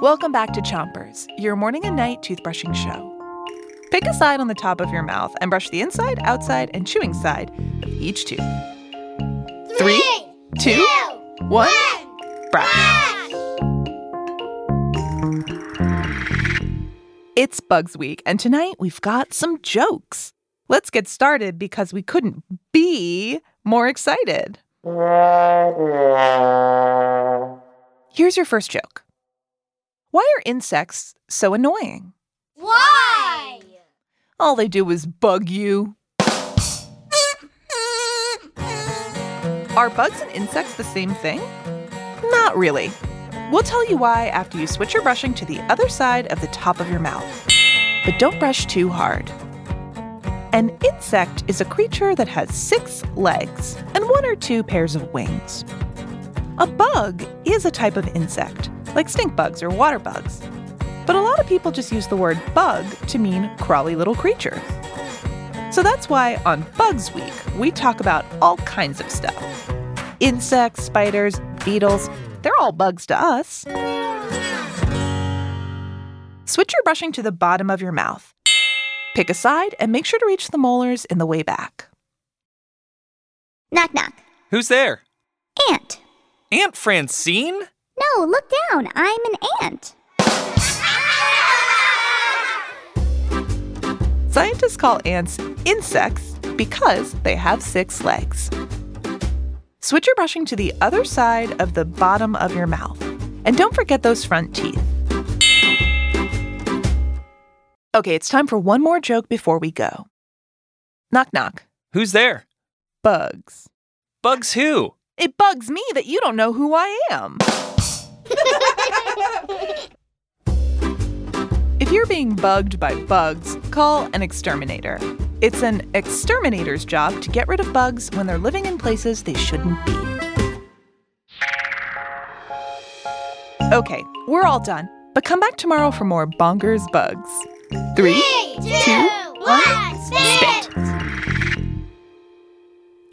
Welcome back to Chompers, your morning and night toothbrushing show. Pick a side on the top of your mouth and brush the inside, outside, and chewing side of each tooth. Three, two, one, brush. It's Bugs Week, and tonight we've got some jokes. Let's get started because we couldn't be more excited. Here's your first joke Why are insects so annoying? Why? All they do is bug you. Are bugs and insects the same thing? Not really. We'll tell you why after you switch your brushing to the other side of the top of your mouth. But don't brush too hard. An insect is a creature that has six legs and one or two pairs of wings. A bug is a type of insect, like stink bugs or water bugs. But a lot of people just use the word bug to mean crawly little creatures. So that's why on Bugs Week, we talk about all kinds of stuff insects, spiders, beetles, they're all bugs to us. Switch your brushing to the bottom of your mouth. Pick a side and make sure to reach the molars in the way back. Knock knock. Who's there? Ant. Aunt Francine? No, look down. I'm an ant. Scientists call ants insects because they have six legs. Switch your brushing to the other side of the bottom of your mouth. And don't forget those front teeth. Okay, it's time for one more joke before we go. Knock knock. Who's there? Bugs. Bugs who? It bugs me that you don't know who I am. if you're being bugged by bugs, call an exterminator. It's an exterminator's job to get rid of bugs when they're living in places they shouldn't be. Okay, we're all done, but come back tomorrow for more bonkers bugs. Three, two, one,